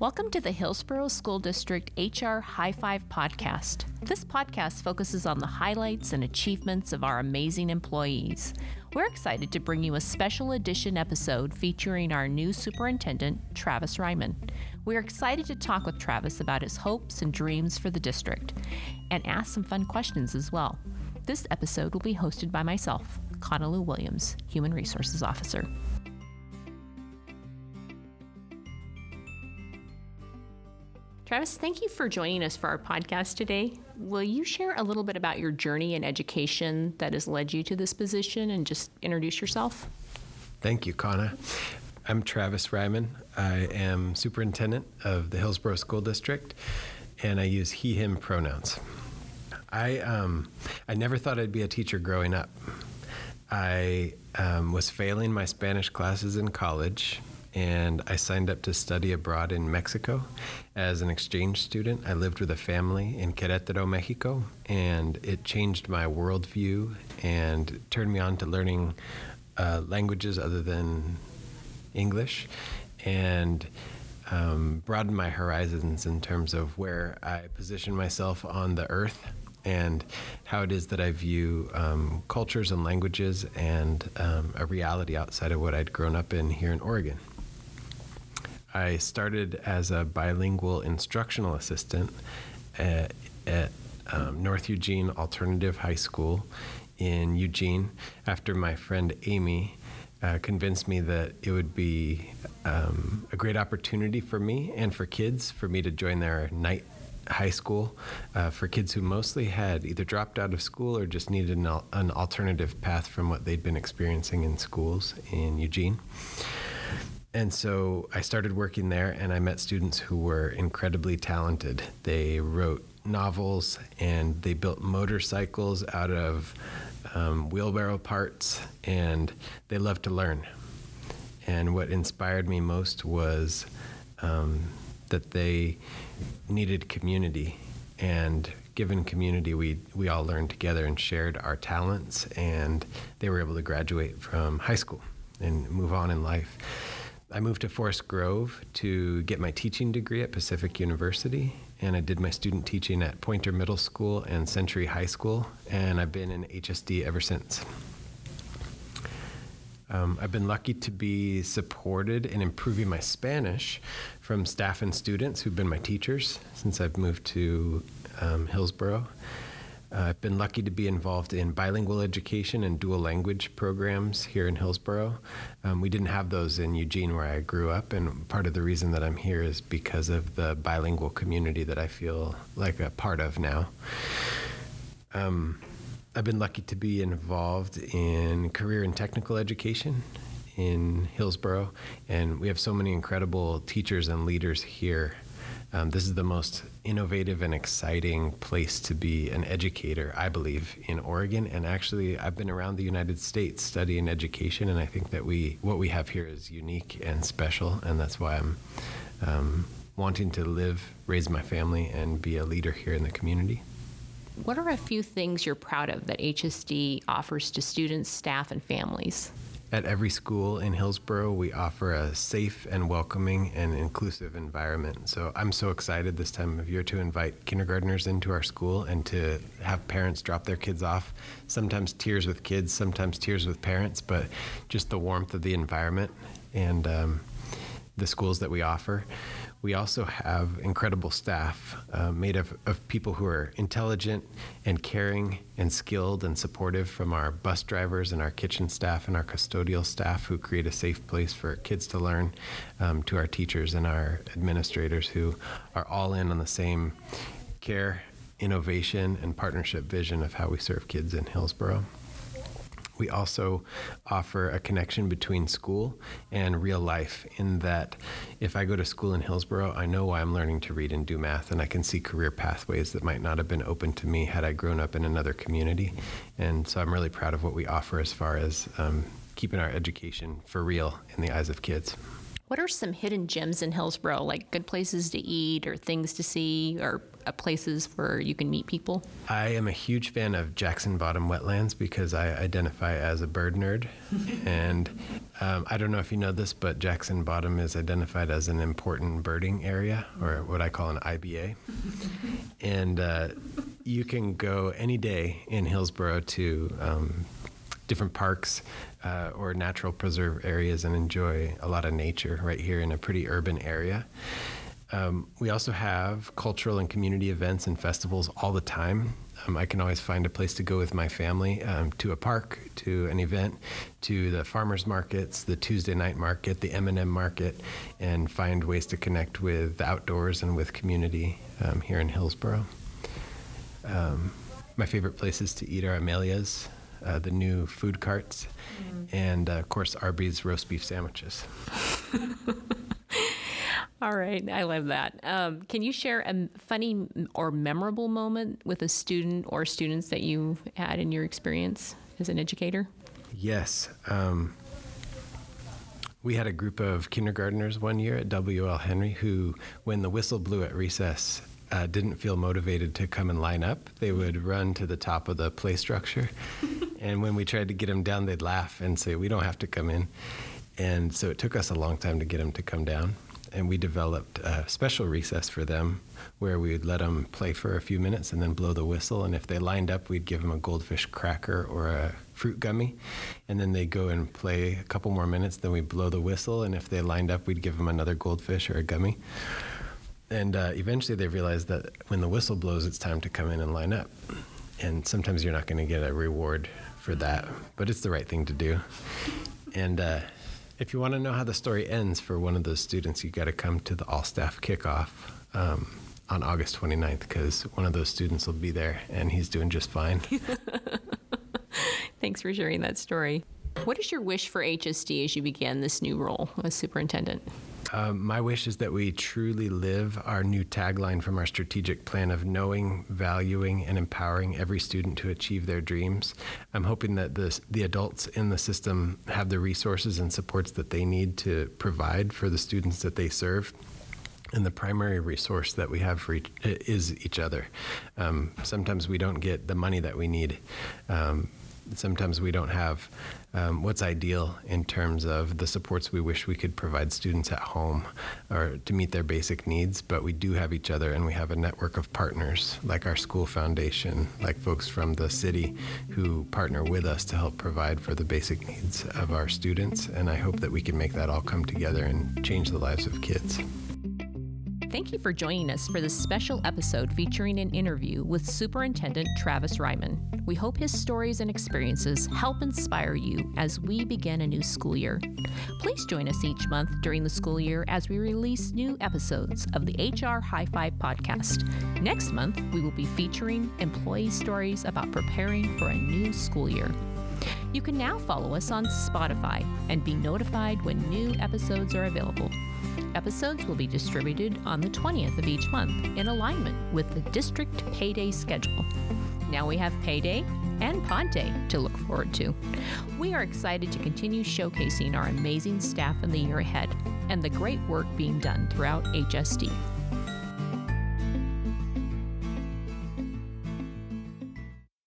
Welcome to the Hillsboro School District HR High Five podcast. This podcast focuses on the highlights and achievements of our amazing employees. We're excited to bring you a special edition episode featuring our new superintendent, Travis Reiman. We're excited to talk with Travis about his hopes and dreams for the district and ask some fun questions as well. This episode will be hosted by myself, Connelly Williams, Human Resources Officer. Travis, thank you for joining us for our podcast today. Will you share a little bit about your journey in education that has led you to this position and just introduce yourself? Thank you, Connor. I'm Travis Reiman. I am superintendent of the Hillsboro School District, and I use he, him pronouns. I, um, I never thought I'd be a teacher growing up. I um, was failing my Spanish classes in college and I signed up to study abroad in Mexico as an exchange student. I lived with a family in Querétaro, Mexico, and it changed my worldview and turned me on to learning uh, languages other than English and um, broadened my horizons in terms of where I position myself on the earth and how it is that I view um, cultures and languages and um, a reality outside of what I'd grown up in here in Oregon. I started as a bilingual instructional assistant at, at um, North Eugene Alternative High School in Eugene after my friend Amy uh, convinced me that it would be um, a great opportunity for me and for kids for me to join their night high school uh, for kids who mostly had either dropped out of school or just needed an, an alternative path from what they'd been experiencing in schools in Eugene. And so I started working there, and I met students who were incredibly talented. They wrote novels and they built motorcycles out of um, wheelbarrow parts, and they loved to learn. And what inspired me most was um, that they needed community. And given community, we, we all learned together and shared our talents, and they were able to graduate from high school and move on in life. I moved to Forest Grove to get my teaching degree at Pacific University, and I did my student teaching at Poynter Middle School and Century High School, and I've been in HSD ever since. Um, I've been lucky to be supported in improving my Spanish from staff and students who've been my teachers since I've moved to um, Hillsboro. Uh, I've been lucky to be involved in bilingual education and dual language programs here in Hillsboro. Um, we didn't have those in Eugene where I grew up, and part of the reason that I'm here is because of the bilingual community that I feel like a part of now. Um, I've been lucky to be involved in career and technical education in Hillsboro, and we have so many incredible teachers and leaders here um, this is the most innovative and exciting place to be an educator, I believe, in Oregon. And actually, I've been around the United States studying education, and I think that we what we have here is unique and special, and that's why I'm um, wanting to live, raise my family, and be a leader here in the community. What are a few things you're proud of that HSD offers to students, staff, and families? At every school in Hillsboro, we offer a safe and welcoming and inclusive environment. So I'm so excited this time of year to invite kindergartners into our school and to have parents drop their kids off. Sometimes tears with kids, sometimes tears with parents, but just the warmth of the environment and um, the schools that we offer. We also have incredible staff uh, made of, of people who are intelligent and caring and skilled and supportive from our bus drivers and our kitchen staff and our custodial staff who create a safe place for kids to learn, um, to our teachers and our administrators who are all in on the same care, innovation, and partnership vision of how we serve kids in Hillsboro. We also offer a connection between school and real life in that if I go to school in Hillsboro, I know why I'm learning to read and do math, and I can see career pathways that might not have been open to me had I grown up in another community. And so I'm really proud of what we offer as far as um, keeping our education for real in the eyes of kids. What are some hidden gems in Hillsboro, like good places to eat or things to see or uh, places where you can meet people? I am a huge fan of Jackson Bottom Wetlands because I identify as a bird nerd. and um, I don't know if you know this, but Jackson Bottom is identified as an important birding area or what I call an IBA. and uh, you can go any day in Hillsboro to um, different parks uh, or natural preserve areas and enjoy a lot of nature right here in a pretty urban area. Um, we also have cultural and community events and festivals all the time. Um, I can always find a place to go with my family um, to a park, to an event, to the farmers markets, the Tuesday night market, the M&M market, and find ways to connect with the outdoors and with community um, here in Hillsboro. Um, my favorite places to eat are Amelia's, uh, the new food carts, mm. and uh, of course Arby's roast beef sandwiches. All right, I love that. Um, can you share a funny or memorable moment with a student or students that you had in your experience as an educator? Yes. Um, we had a group of kindergarteners one year at WL Henry who, when the whistle blew at recess, uh, didn't feel motivated to come and line up. They would run to the top of the play structure. and when we tried to get them down, they'd laugh and say, We don't have to come in. And so it took us a long time to get them to come down and we developed a special recess for them where we would let them play for a few minutes and then blow the whistle. And if they lined up, we'd give them a goldfish cracker or a fruit gummy. And then they'd go and play a couple more minutes, then we'd blow the whistle. And if they lined up, we'd give them another goldfish or a gummy. And uh, eventually they realized that when the whistle blows, it's time to come in and line up. And sometimes you're not going to get a reward for that, but it's the right thing to do. And uh, if you want to know how the story ends for one of those students, you got to come to the all staff kickoff um, on August 29th because one of those students will be there and he's doing just fine. Thanks for sharing that story. What is your wish for HSD as you begin this new role as superintendent? Um, my wish is that we truly live our new tagline from our strategic plan of knowing, valuing, and empowering every student to achieve their dreams. I'm hoping that the adults in the system have the resources and supports that they need to provide for the students that they serve. And the primary resource that we have for each, is each other. Um, sometimes we don't get the money that we need. Um, sometimes we don't have um, what's ideal in terms of the supports we wish we could provide students at home or to meet their basic needs, but we do have each other and we have a network of partners like our school foundation, like folks from the city who partner with us to help provide for the basic needs of our students. And I hope that we can make that all come together and change the lives of kids. Thank you for joining us for this special episode featuring an interview with Superintendent Travis Reiman. We hope his stories and experiences help inspire you as we begin a new school year. Please join us each month during the school year as we release new episodes of the HR High Five podcast. Next month, we will be featuring employee stories about preparing for a new school year. You can now follow us on Spotify and be notified when new episodes are available. Episodes will be distributed on the 20th of each month in alignment with the district payday schedule. Now we have payday and pod day to look forward to. We are excited to continue showcasing our amazing staff in the year ahead and the great work being done throughout HSD.